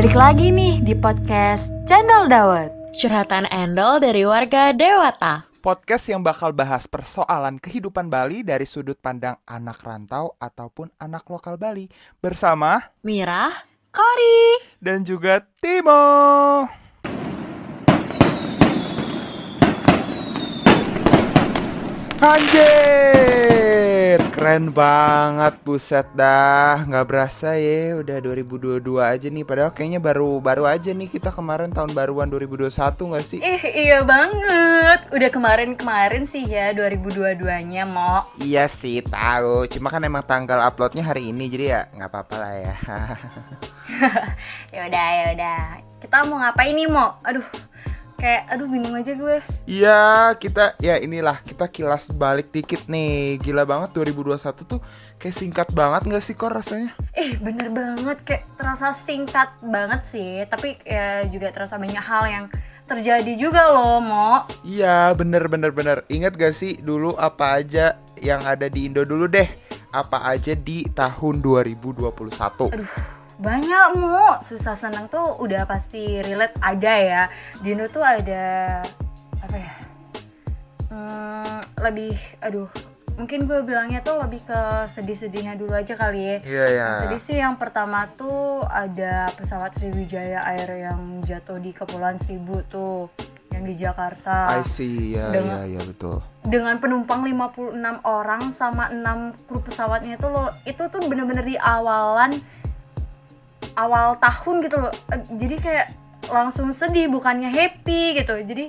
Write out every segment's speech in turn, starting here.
Balik lagi nih di podcast Channel Dawet. Curhatan Endol dari warga Dewata. Podcast yang bakal bahas persoalan kehidupan Bali dari sudut pandang anak rantau ataupun anak lokal Bali bersama Mirah, Kori. dan juga Timo. Anjir, keren banget buset dah. Nggak berasa ya, udah 2022 aja nih. Padahal kayaknya baru baru aja nih kita kemarin tahun baruan 2021 nggak sih? Eh iya banget. Udah kemarin-kemarin sih ya 2022-nya mau. Iya sih tahu. Cuma kan emang tanggal uploadnya hari ini jadi ya nggak apa-apa lah ya. Yaudah yaudah. Kita mau ngapain nih mau? Aduh. Kayak aduh bingung aja gue. Iya kita ya inilah kita kilas balik dikit nih. Gila banget 2021 tuh kayak singkat banget nggak sih kok rasanya? Eh bener banget kayak terasa singkat banget sih. Tapi ya juga terasa banyak hal yang terjadi juga loh Mo. Iya bener bener bener. Ingat gak sih dulu apa aja yang ada di Indo dulu deh? Apa aja di tahun 2021? Aduh banyak mu. Susah senang tuh udah pasti relate. Ada ya. Di Indo tuh ada apa ya hmm, lebih aduh mungkin gue bilangnya tuh lebih ke sedih-sedihnya dulu aja kali ya. Iya ya. Yang sedih sih yang pertama tuh ada pesawat Sriwijaya Air yang jatuh di Kepulauan Seribu tuh yang di Jakarta. I see. Ya Dengan- ya ya betul. dengan penumpang 56 orang sama 6 kru pesawatnya itu loh itu tuh bener-bener di awalan awal tahun gitu loh jadi kayak langsung sedih bukannya happy gitu jadi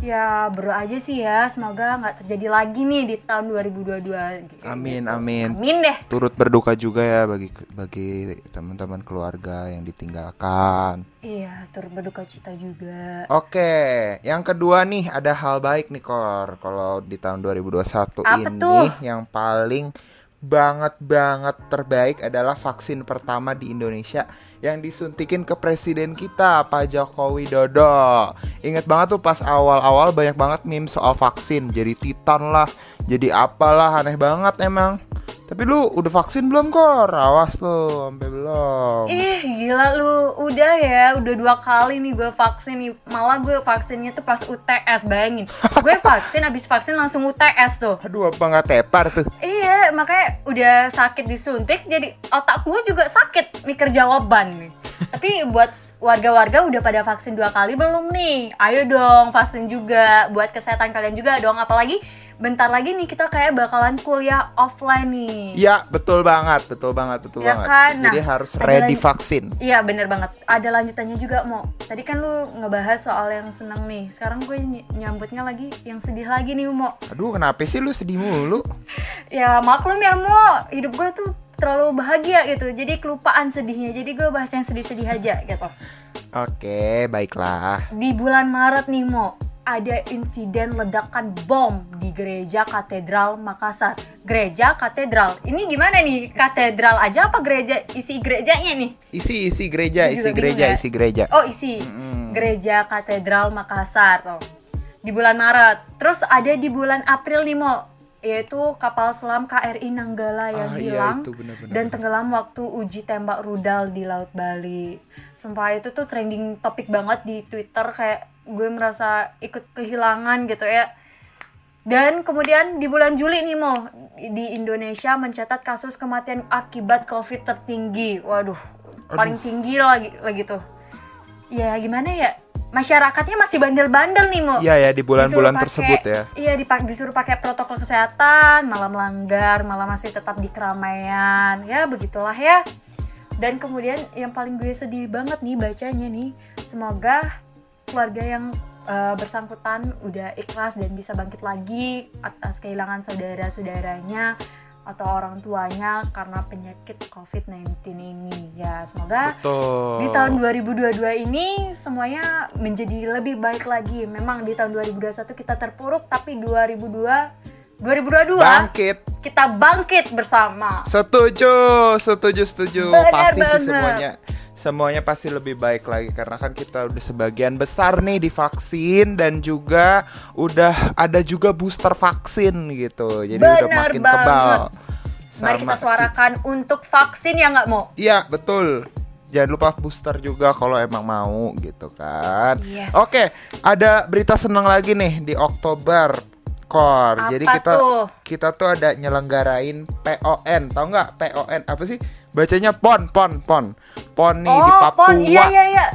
ya berdoa aja sih ya semoga nggak terjadi lagi nih di tahun 2022 gitu. Amin amin. amin deh Turut berduka juga ya bagi bagi teman-teman keluarga yang ditinggalkan. iya turut berduka cita juga Oke, yang kedua nih ada hal baik nih Kor. Kalau di tahun 2021 Apa ini tuh? yang paling banget banget terbaik adalah vaksin pertama di Indonesia yang disuntikin ke presiden kita Pak Joko Widodo. Ingat banget tuh pas awal-awal banyak banget meme soal vaksin, jadi titan lah, jadi apalah aneh banget emang. Tapi lu udah vaksin belum Kor? Awas lu, sampai belum. Ih gila lu, udah ya, udah dua kali nih gue vaksin nih Malah gue vaksinnya tuh pas UTS, bayangin Gue vaksin, abis vaksin langsung UTS tuh Aduh, apa nggak tepar tuh? Iya, makanya udah sakit disuntik, jadi otak gue juga sakit mikir jawaban nih. Tapi buat warga-warga udah pada vaksin dua kali belum nih? Ayo dong vaksin juga buat kesehatan kalian juga dong. Apalagi bentar lagi nih kita kayak bakalan kuliah offline nih. Iya, betul banget, betul banget, betul Ya banget. kan? Jadi Nah, harus ada ready vaksin. Iya bener banget. Ada lanjutannya juga mau. Tadi kan lu ngebahas soal yang seneng nih. Sekarang gue ny- nyambutnya lagi yang sedih lagi nih mau. Aduh, kenapa sih lu sedih mulu? ya maklum ya mau hidup gue tuh terlalu bahagia gitu. Jadi kelupaan sedihnya. Jadi gue bahas yang sedih-sedih aja gitu. Oke, baiklah. di bulan Maret nih mo ada insiden ledakan bom di gereja katedral Makassar. Gereja katedral. Ini gimana nih? Katedral aja apa gereja? Isi gerejanya nih? Isi isi gereja, isi gereja, ya. isi gereja. oh isi. Gereja katedral Makassar. Tuh. Di bulan Maret. Terus ada di bulan April nih mo yaitu kapal selam KRI Nanggala yang Ah, iya, hilang itu benar-benar. dan tenggelam waktu uji tembak rudal di Laut Bali. Sumpah itu tuh trending topik banget di Twitter kayak gue merasa ikut kehilangan gitu ya. Dan kemudian di bulan Juli nih Mo, di Indonesia mencatat kasus kematian akibat Covid tertinggi. Waduh, paling tinggi lagi lagi tuh. Ya gimana ya? Masyarakatnya masih bandel-bandel nih Mo. Iya ya, di bulan-bulan tersebut ya. Iya dipak disuruh pakai protokol kesehatan, malah melanggar, malah masih tetap di keramaian. Ya begitulah ya. Dan kemudian yang paling gue sedih banget nih bacanya nih, semoga keluarga yang eh, bersangkutan udah ikhlas dan bisa bangkit lagi atas kehilangan saudara-saudaranya atau orang tuanya karena penyakit COVID-19 ini. Ya, semoga Betul. di tahun 2022 ini semuanya menjadi lebih baik lagi. Memang di tahun 2021 kita terpuruk, tapi 2002 2022 Bangkit. kita bangkit bersama. Setuju, setuju, setuju. Benar pasti sih banget. semuanya. Semuanya pasti lebih baik lagi karena kan kita udah sebagian besar nih divaksin dan juga udah ada juga booster vaksin gitu. Jadi udah Benar makin banget. kebal. Mari kita Sama si- suarakan untuk vaksin ya nggak mau? Iya, betul. jangan lupa booster juga kalau emang mau gitu kan. Yes. Oke, ada berita senang lagi nih di Oktober. Kor. Apa Jadi kita tuh? kita tuh ada nyelenggarain PON. Tahu nggak PON apa sih? Bacanya PON, PON, PON. PON nih di oh, Papua. pon, iya iya iya.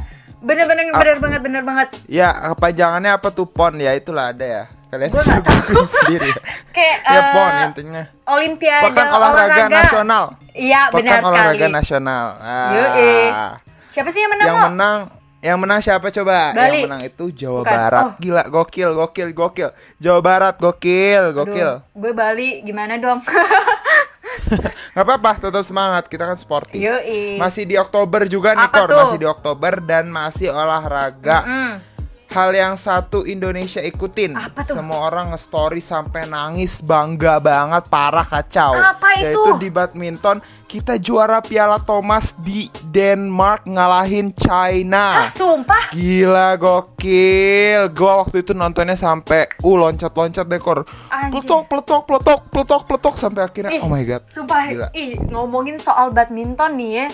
Bener bener Ap- bener banget bener banget. Ya, kepanjangannya apa tuh PON ya? Itulah ada ya. Kalian Gua bisa googling sendiri ya. Kayak ya eh, PON intinya. Olimpiade Pekan olahraga, nasional. Iya Pekan benar sekali. olahraga nasional. Ah. Siapa sih yang menang? Yang Mo? menang yang menang siapa coba? Bali. Yang menang itu Jawa Bukan. Barat. Oh. Gila, gokil, gokil, gokil. Jawa Barat gokil, gokil. Aduh, gue Bali gimana dong? Gak apa-apa, tetap semangat. Kita kan sportif. Yoi. Masih di Oktober juga nih, Apa Kor. tuh? Masih di Oktober dan masih olahraga. Mm. Hal yang satu Indonesia ikutin. Apa tuh? Semua orang nge-story sampai nangis bangga banget, parah kacau. Apa itu? Yaitu di badminton kita juara Piala Thomas di Denmark ngalahin Ah, China. sumpah. Gila gokil. Gua waktu itu nontonnya sampai uh loncat-loncat dekor. Anjir. Peletok, peletok, peletok, peletok, peletok sampai akhirnya Ih, oh my god. Sumpah, Gila. ih ngomongin soal badminton nih ya,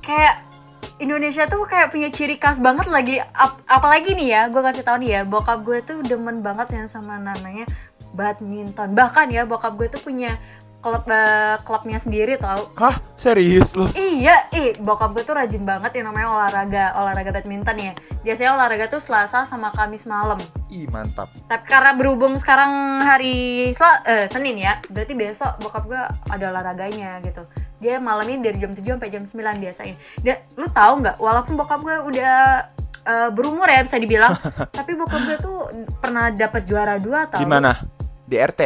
kayak Indonesia tuh kayak punya ciri khas banget lagi, ap- apalagi nih ya, gue kasih tau nih ya, bokap gue tuh demen banget yang sama namanya badminton. Bahkan ya, bokap gue tuh punya klub eh, klubnya sendiri tau. Hah, serius lu? Iya, ih bokap gue tuh rajin banget yang namanya olahraga, olahraga badminton ya. Biasanya olahraga tuh Selasa sama Kamis malam. Ih, mantap. Tapi karena berhubung sekarang hari Sel- eh, Senin ya, berarti besok bokap gue ada olahraganya gitu. Dia malamnya dari jam 7 sampai jam 9 biasanya. Dia, lu tahu nggak? Walaupun bokap gue udah eh, berumur ya bisa dibilang, tapi bokap gue tuh pernah dapat juara dua tau. Di mana? Di RT.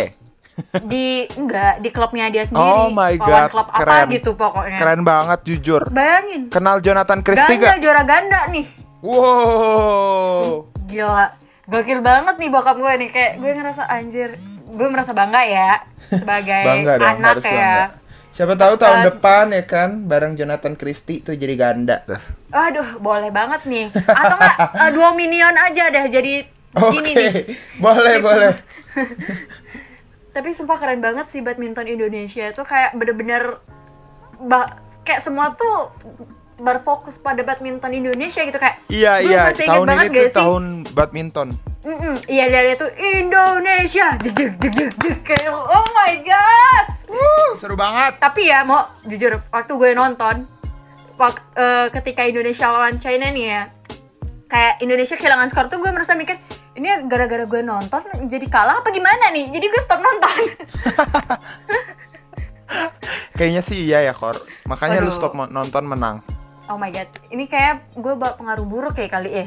Di enggak di klubnya dia sendiri. Oh my God, klub keren. apa gitu pokoknya. Keren banget jujur. Bayangin. Kenal Jonathan Christie Ganda gak? juara ganda nih. Wow. Gila. Gokil banget nih bokap gue nih kayak gue ngerasa anjir. Gue merasa bangga ya sebagai Bangga dong, anak ya. bangga. Siapa tahu tahun Pas- depan ya kan bareng Jonathan Christie tuh jadi ganda tuh. Aduh, boleh banget nih. Atau enggak eh, dua minion aja dah jadi Oke. gini nih. Boleh, Tipe- boleh. Tapi sumpah keren banget sih badminton Indonesia itu kayak bener-bener kayak semua tuh berfokus pada badminton Indonesia gitu kayak Iya, iya. Tahun banget ini tuh sih? tahun badminton. Mm-mm. Iya lihat tuh Indonesia kayak oh my god seru banget. tapi ya mau jujur waktu gue nonton waktu ketika Indonesia lawan China nih ya kayak Indonesia kehilangan skor tuh gue merasa mikir ini gara-gara gue nonton jadi kalah apa gimana nih jadi gue stop nonton Kayaknya sih iya ya, Kor. Makanya lu Aduh. stop mo- nonton menang. oh my god ini kayak gue bawa pengaruh buruk ya kali ya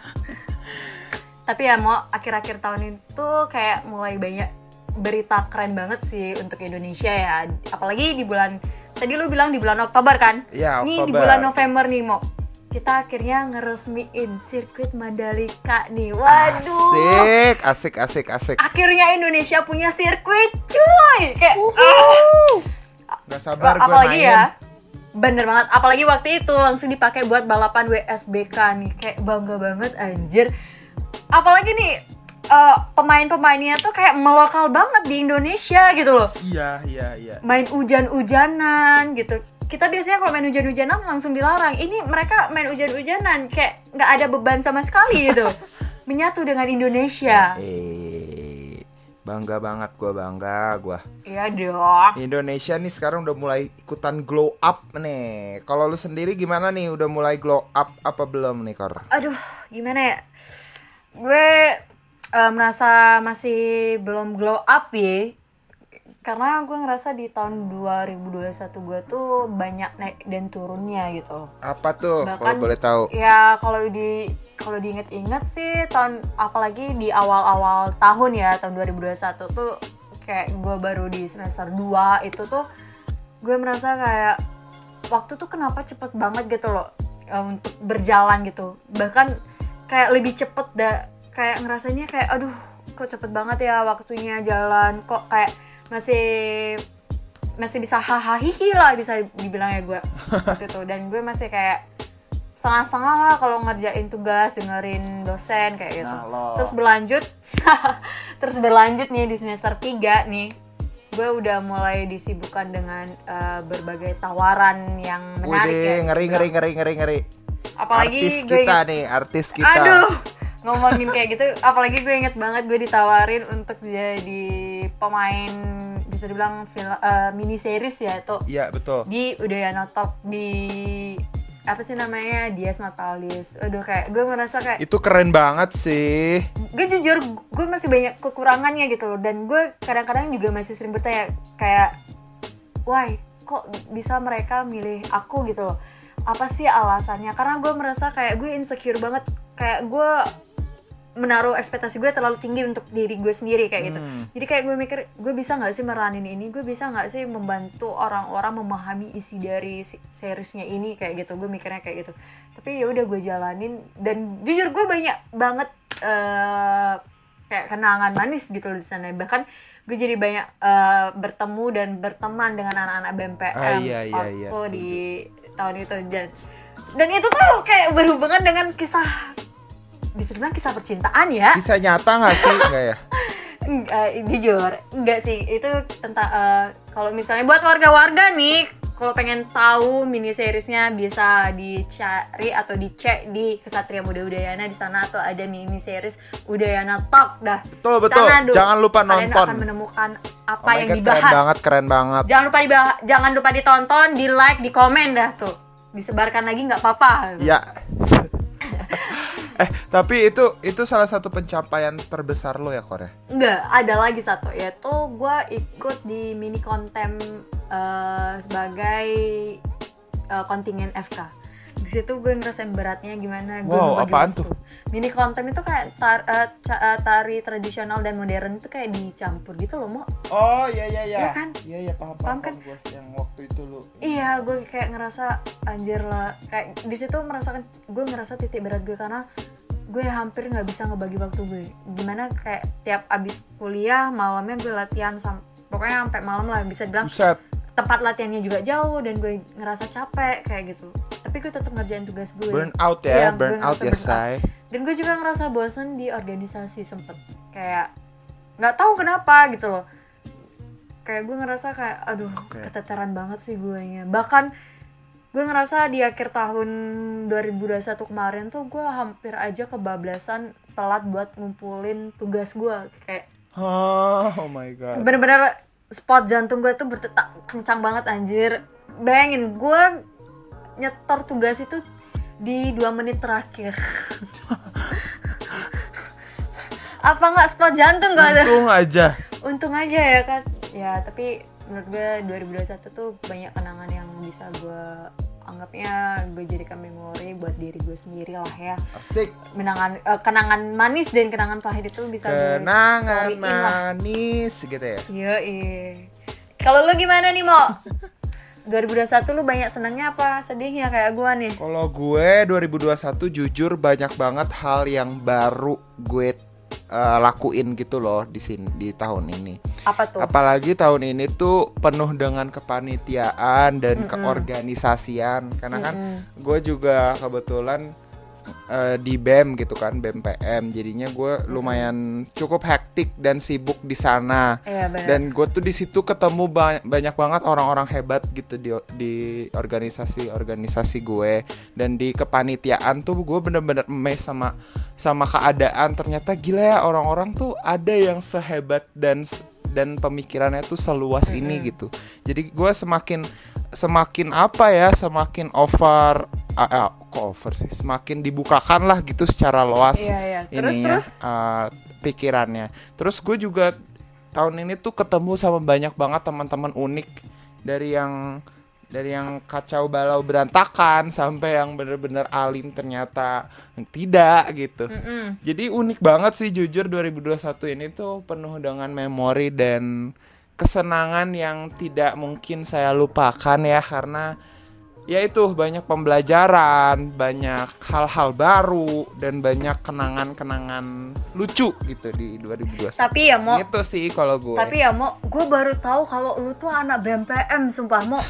tapi ya mau akhir-akhir tahun itu kayak mulai banyak berita keren banget sih untuk Indonesia ya. Apalagi di bulan tadi lu bilang di bulan Oktober kan? Iya, nih di bulan November nih mau kita akhirnya ngeresmiin sirkuit Mandalika nih. Waduh. Asik, asik, asik, asik. akhirnya Indonesia punya sirkuit cuy. Kayak Gak sabar gue apalagi main. ya bener banget. Apalagi waktu itu langsung dipakai buat balapan WSBK nih. Kayak bangga banget anjir. Apalagi nih eh, pemain-pemainnya tuh kayak melokal banget di Indonesia gitu loh Iya, iya, iya. main hujan-hujanan gitu kita biasanya kalau main hujan-hujanan langsung dilarang ini mereka main hujan-hujanan kayak nggak ada beban sama sekali gitu menyatu dengan Indonesia Eh, bangga banget gue bangga gue. iya dong Indonesia nih sekarang udah mulai ikutan glow up nih. Kalau lu sendiri gimana nih? Udah mulai glow up apa belum nih, Kor? aduh gimana ya gue eh, merasa masih belum glow up ya karena gue ngerasa di tahun 2021 gue tuh banyak naik dan turunnya gitu Apa tuh? Kalau boleh tahu. ya kalau di kalau diinget-inget sih tahun apalagi di awal-awal tahun ya tahun 2021 tuh kayak gue baru di semester 2 itu tuh gue merasa kayak waktu tuh kenapa cepet banget gitu loh eh, untuk berjalan gitu bahkan kayak lebih cepet dah kayak ngerasanya kayak aduh kok cepet banget ya waktunya jalan kok kayak masih masih bisa hahaha hihi lah bisa dibilang ya gue waktu itu dan gue masih kayak setengah-setengah lah kalau ngerjain tugas dengerin dosen kayak gitu Nah, lo. terus berlanjut terus berlanjut nih di semester 3 nih gue udah mulai disibukkan dengan eh, berbagai tawaran yang menarik Wih, ya. ngeri ngeri ngeri ngeri ngeri. Apalagi artis kita inget- nih, artis kita. Aduh, ngomongin kayak gitu, apalagi gue inget banget gue ditawarin untuk jadi pemain bisa dibilang film eh, mini series ya tuh Iya, betul. di Udayana Top di apa sih namanya Dias Natalis. Aduh kayak gue merasa kayak Itu keren banget sih. gue jujur gue masih banyak kekurangannya gitu loh dan gue kadang-kadang juga masih sering bertanya kayak why kok bisa mereka milih aku gitu loh apa sih alasannya karena gue merasa kayak gue insecure banget kayak gue menaruh ekspektasi gue terlalu tinggi untuk diri gue sendiri kayak gitu. Hmm. jadi kayak gue mikir gue bisa nggak sih meranin ini? Gue bisa nggak sih membantu orang-orang memahami isi dari seriesnya ini? Kayak gitu gue mikirnya kayak gitu. Tapi ya udah gue jalanin. Dan jujur gue banyak banget eh, kayak kenangan manis gitu loh di sana. Bahkan gue jadi banyak eh, bertemu dan berteman dengan anak-anak BMPM Ah, iya, iya, waktu iya, setuju. di tahun itu. Dan dan itu tuh kayak berhubungan dengan kisah bisa dibilang kisah percintaan ya Kisah nyata nggak sih? Enggak ya? Enggak, jujur enggak sih itu tentang eh, kalau misalnya buat warga-warga nih kalau pengen tahu mini seriesnya bisa dicari atau dicek di Kesatria Muda Udayana di sana atau ada mini series Udayana Talk dah Betul, betul. Sana, Du, Jangan lupa kalian nonton. akan menemukan Oh apa my yang God, dibahas keren banget, keren banget. jangan lupa dibahas, jangan lupa ditonton di like di komen dah tuh disebarkan lagi nggak apa-apa Ya. Eh, tapi itu itu salah satu pencapaian terbesar lo ya, Korea. Enggak, ada lagi satu yaitu gue ikut di mini kontem eh, sebagai eh, kontingen FK. Di situ gue ngerasain beratnya gimana gue Wow, apaan tuh? Mini kontem itu kayak tar- ca- eh, tari tradisional dan modern itu kayak dicampur gitu loh, mau. Oh, iya iya iya. Iya kan? Iya iya paham Paham paham, kan? gue yang waktu itu lu. Iya, gue kayak ngerasa anjir lah. Kayak di situ merasakan gue ngerasa titik berat gue karena gue hampir nggak bisa ngebagi waktu gue. Gimana kayak tiap abis kuliah malamnya gue latihan sam pokoknya sampai malam lah bisa dibilang Buset. Tempat latihannya juga jauh dan gue ngerasa capek kayak gitu. Tapi gue tetap ngerjain tugas gue. Burn out Iya, ya, burn out ya, say. Dan gue juga ngerasa bosan di organisasi sempet kayak nggak tahu kenapa gitu loh. Kayak gue ngerasa kayak aduh Oke. keteteran banget sih gue nya. Bahkan gue ngerasa di akhir tahun 2021 kemarin tuh gue hampir aja kebablasan telat buat ngumpulin tugas gue kayak Oh, oh my god. bener-bener spot jantung gue tuh berdetak kencang banget anjir. Bayangin gue nyetor tugas itu di dua menit terakhir. Apa nggak spot jantung gue tuh? Untung aja. untung aja ya kan? Ya tapi menurut gue 2021 tuh banyak kenangan yang bisa gue anggapnya gue jadikan memori buat diri gue sendiri lah ya Asik. menangan eh, kenangan manis dan kenangan pahit itu bisa gue Kenangan storyin lah. manis gitu ya. Iya, Kalau lu gimana nih, Mo? 2021 lu banyak senangnya apa sedihnya kayak gua nih? Kalau gue 2021 jujur banyak banget hal yang baru gue eh, lakuin gitu loh di sini di tahun ini. Apa tuh? Apalagi tahun ini tuh penuh dengan kepanitiaan dan keorganisasian karena kan gue juga kebetulan eh, di BEM gitu kan BEM PM jadinya gue lumayan cukup hektik dan sibuk di sana. Iya, dan gue tuh di situ ketemu ba- banyak banget orang-orang hebat gitu di di organisasi-organisasi gue. Dan di kepanitiaan tuh gue bener-bener amazed sama sama keadaan. Ternyata gila ya orang-orang tuh ada yang sehebat dan dan pemikirannya tuh seluas ini gitu. Jadi gue semakin semakin apa ya semakin over ah, kok over sih semakin dibukakan lah gitu secara luas Iya, iya. Terus, ininya terus? uh, pikirannya. Terus gue juga tahun ini tuh ketemu sama banyak banget teman-teman unik dari yang dari yang kacau balau berantakan sampai yang bener-bener alim ternyata tidak gitu. Mm-mm. Jadi unik banget sih jujur 2021 ini tuh penuh dengan memori dan kesenangan yang tidak mungkin saya lupakan ya karena ya itu banyak pembelajaran, banyak hal-hal baru dan banyak kenangan-kenangan lucu gitu di 2021. Tapi ya, Mo, Itu sih kalau gue. tapi ya, Mo, gue baru tahu kalau lu tuh anak BMPM, sumpah, Mo.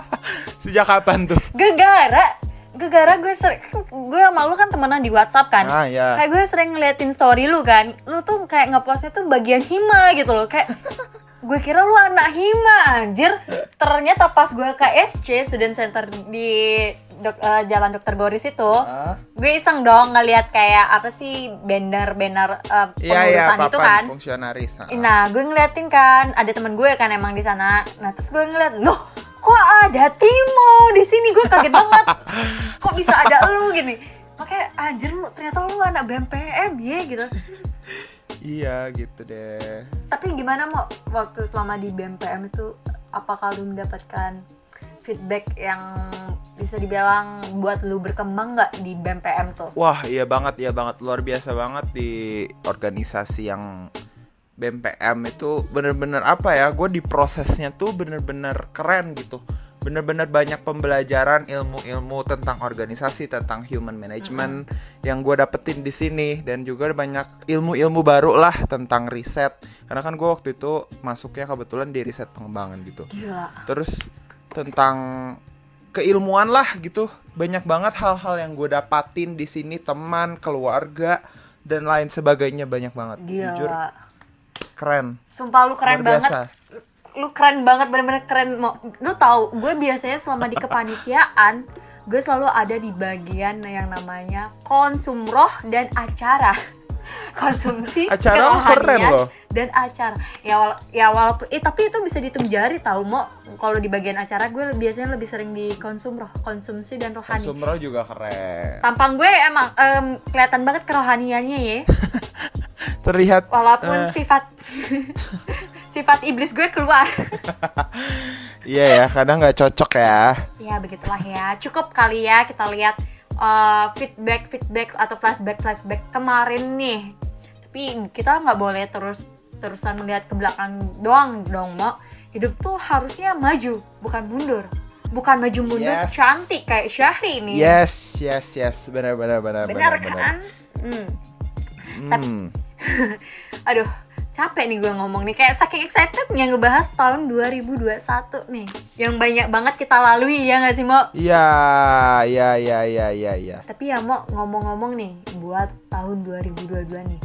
Sejak kapan tuh? Gegara, gegara gue sering, gue sama lu kan temenan di WhatsApp kan. Ah ya. Kayak gue sering ngeliatin story lu kan, lu tuh kayak ngepostnya tuh bagian hima gitu loh, kayak gue kira lu anak hima anjir ternyata pas gue ke SC student center di dok- eh, jalan dokter Goris itu Ah. gue iseng dong ngeliat kayak apa sih banner-banner eh, Iya iya pengurusan itu kan fungsionaris. ah. Nah, gue ngeliatin kan, ada temen gue kan emang di sana. Nah, terus gue ngeliat, loh, kok ada Timo di sini? Gue kaget banget. Kok bisa ada lu gini? Makanya anjir lu ternyata lu anak BMPM ya gitu. Iya gitu deh. Tapi gimana mau waktu selama di BMPM itu apakah lu mendapatkan feedback yang bisa dibilang buat lu berkembang nggak di BMPM tuh? Wah iya banget iya banget luar biasa banget di organisasi yang BMPM itu bener-bener apa ya gue di prosesnya tuh bener-bener keren gitu bener-bener banyak pembelajaran ilmu-ilmu tentang organisasi tentang human management yang gue dapetin di sini. Dan juga banyak ilmu-ilmu baru lah tentang riset. Karena kan gue waktu itu masuknya kebetulan di riset pengembangan gitu. Gila. terus tentang keilmuan lah gitu. Banyak banget hal-hal yang gue dapatin di sini. Teman keluarga dan lain sebagainya. Banyak banget. Jujur Gila. keren. Sumpah lu keren banget. Lu keren banget bener-bener keren. Mau lu tahu gue biasanya selama di kepanitiaan gue selalu ada di bagian yang namanya konsumroh dan acara. Konsumsi Acara keren loh. dan acara. Ya wala- ya walaupun eh, tapi itu bisa dihitung jari tahu mau kalau di bagian acara gue biasanya lebih sering di konsumroh konsumsi dan rohani. Sumro juga keren. Tampang gue emang em, kelihatan banget kerohaniannya ya. Terlihat walaupun eh, sifat sifat iblis gue keluar iya ya kadang nggak cocok ya Ya begitulah ya. Cukup kali ya kita lihat uh, feedback feedback atau flashback flashback kemarin nih. Tapi kita nggak boleh terus terusan melihat ke belakang doang dong mau. Hidup tuh harusnya maju bukan mundur. Bukan maju mundur Yes. cantik kayak Syahri ini. yes yes yes benar benar benar Benar benar kan? Hmm. Hmm. Aduh, capek nih gue ngomong nih kayak saking excited nya ngebahas tahun 2021 nih. Yang banyak banget kita lalui ya nggak sih, Mo? iya iya iya iya iya iya Tapi ya mau ngomong-ngomong nih buat tahun 2022 nih.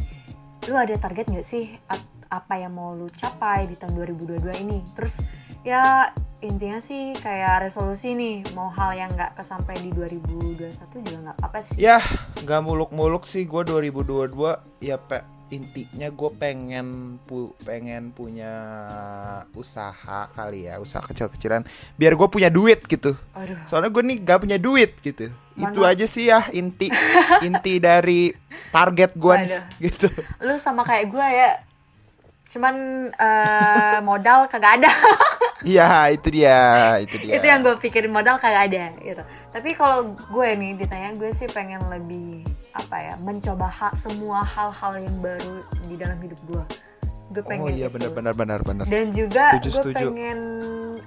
Lu ada target nggak sih Ap- apa yang mau lu capai di tahun 2022 ini? Terus ya intinya sih kayak resolusi nih mau hal yang nggak kesampai di 2021 juga nggak apa sih. Ya, nggak muluk-muluk sih gue 2022 ya pe intinya gue pengen pu pengen punya usaha kali ya usaha kecil-kecilan biar gue punya duit gitu Aduh. soalnya gue nih gak punya duit gitu itu Mana? aja sih ya inti inti dari target gue nih gitu Lu sama kayak gue ya. Cuman eh, modal kagak ada. iya itu dia itu dia itu yang gue pikirin modal kagak ada gitu tapi kalau gue nih ditanya gue sih pengen lebih apa ya mencoba ha- semua hal-hal yang baru di dalam hidup gue gue pengen oh iya itu. benar benar benar benar dan juga Setuju, gue setuju. pengen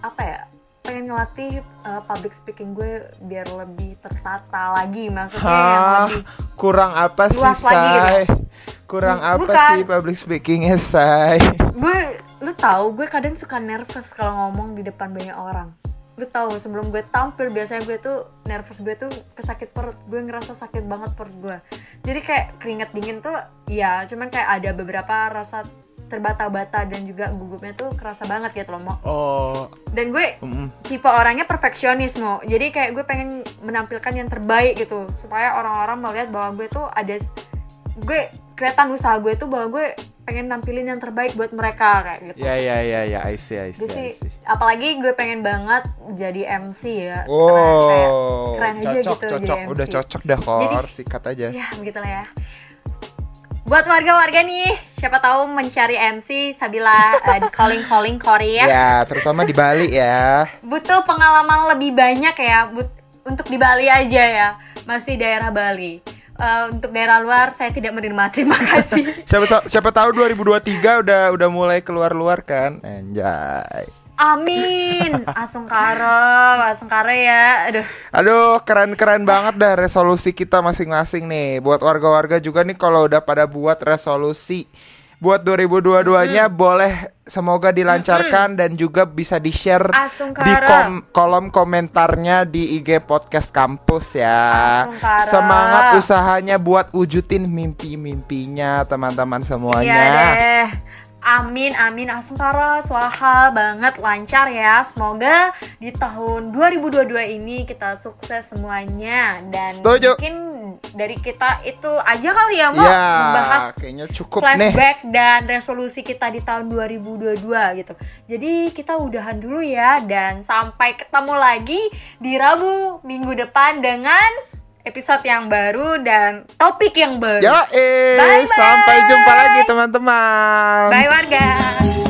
apa ya pengen ngelatih uh, public speaking gue biar lebih tertata lagi maksudnya yang Hah, lebih kurang apa sih lagi gitu. say kurang apa bukan. sih public speakingnya say gue lu tahu gue kadang suka nervous kalau ngomong di depan banyak orang lu tahu sebelum gue tampil biasanya gue tuh nervous gue tuh kesakit perut gue ngerasa sakit banget perut gue jadi kayak keringet dingin tuh ya cuman kayak ada beberapa rasa terbata-bata dan juga gugupnya tuh kerasa banget gitu loh Mo. oh dan gue mm. tipe orangnya perfeksionis Mo. jadi kayak gue pengen menampilkan yang terbaik gitu supaya orang-orang melihat bahwa gue tuh ada gue kelihatan usaha gue tuh bahwa gue pengen nampilin yang terbaik buat mereka kayak gitu Ya ya ya ya I see I see, gue sih I see. apalagi gue pengen banget jadi MC ya kayak Wow, keren aja cocok gitu jadi cocok MC. udah cocok dah kor Jadi- sikat aja. ya begitulah ya buat warga-warga nih siapa tahu mencari MC sabila eh, di calling calling Korea Ya, terutama di Bali ya. butuh pengalaman lebih banyak ya but untuk di Bali aja ya masih daerah Bali Eh, untuk daerah luar saya tidak menerima terima kasih Siapa siapa tahu 2023 udah udah mulai keluar-luar kan. Anjay. amin asungkara asungkara ya aduh Aduh, keren-keren banget dah resolusi kita masing-masing nih. Buat warga-warga juga nih kalau udah pada buat resolusi buat 2022-nya boleh semoga dilancarkan dan juga bisa di-share Asungkara. di kom- kolom komentarnya di IG podcast kampus ya. Asungkara. Semangat usahanya buat wujudin mimpi-mimpinya teman-teman semuanya. Iya deh. Amin, amin, asmara, swaha banget, lancar ya. Semoga di tahun 2022 ini kita sukses semuanya dan Setuju. mungkin dari kita itu aja kali ya mau Ya, membahas kayaknya cukup nih. flashback dan resolusi kita di tahun 2022 gitu. Jadi kita udahan dulu ya dan sampai ketemu lagi di Rabu minggu depan dengan episode yang baru dan topik yang baru. Ya, eh, Bye-bye. sampai jumpa lagi teman-teman. Bye warga.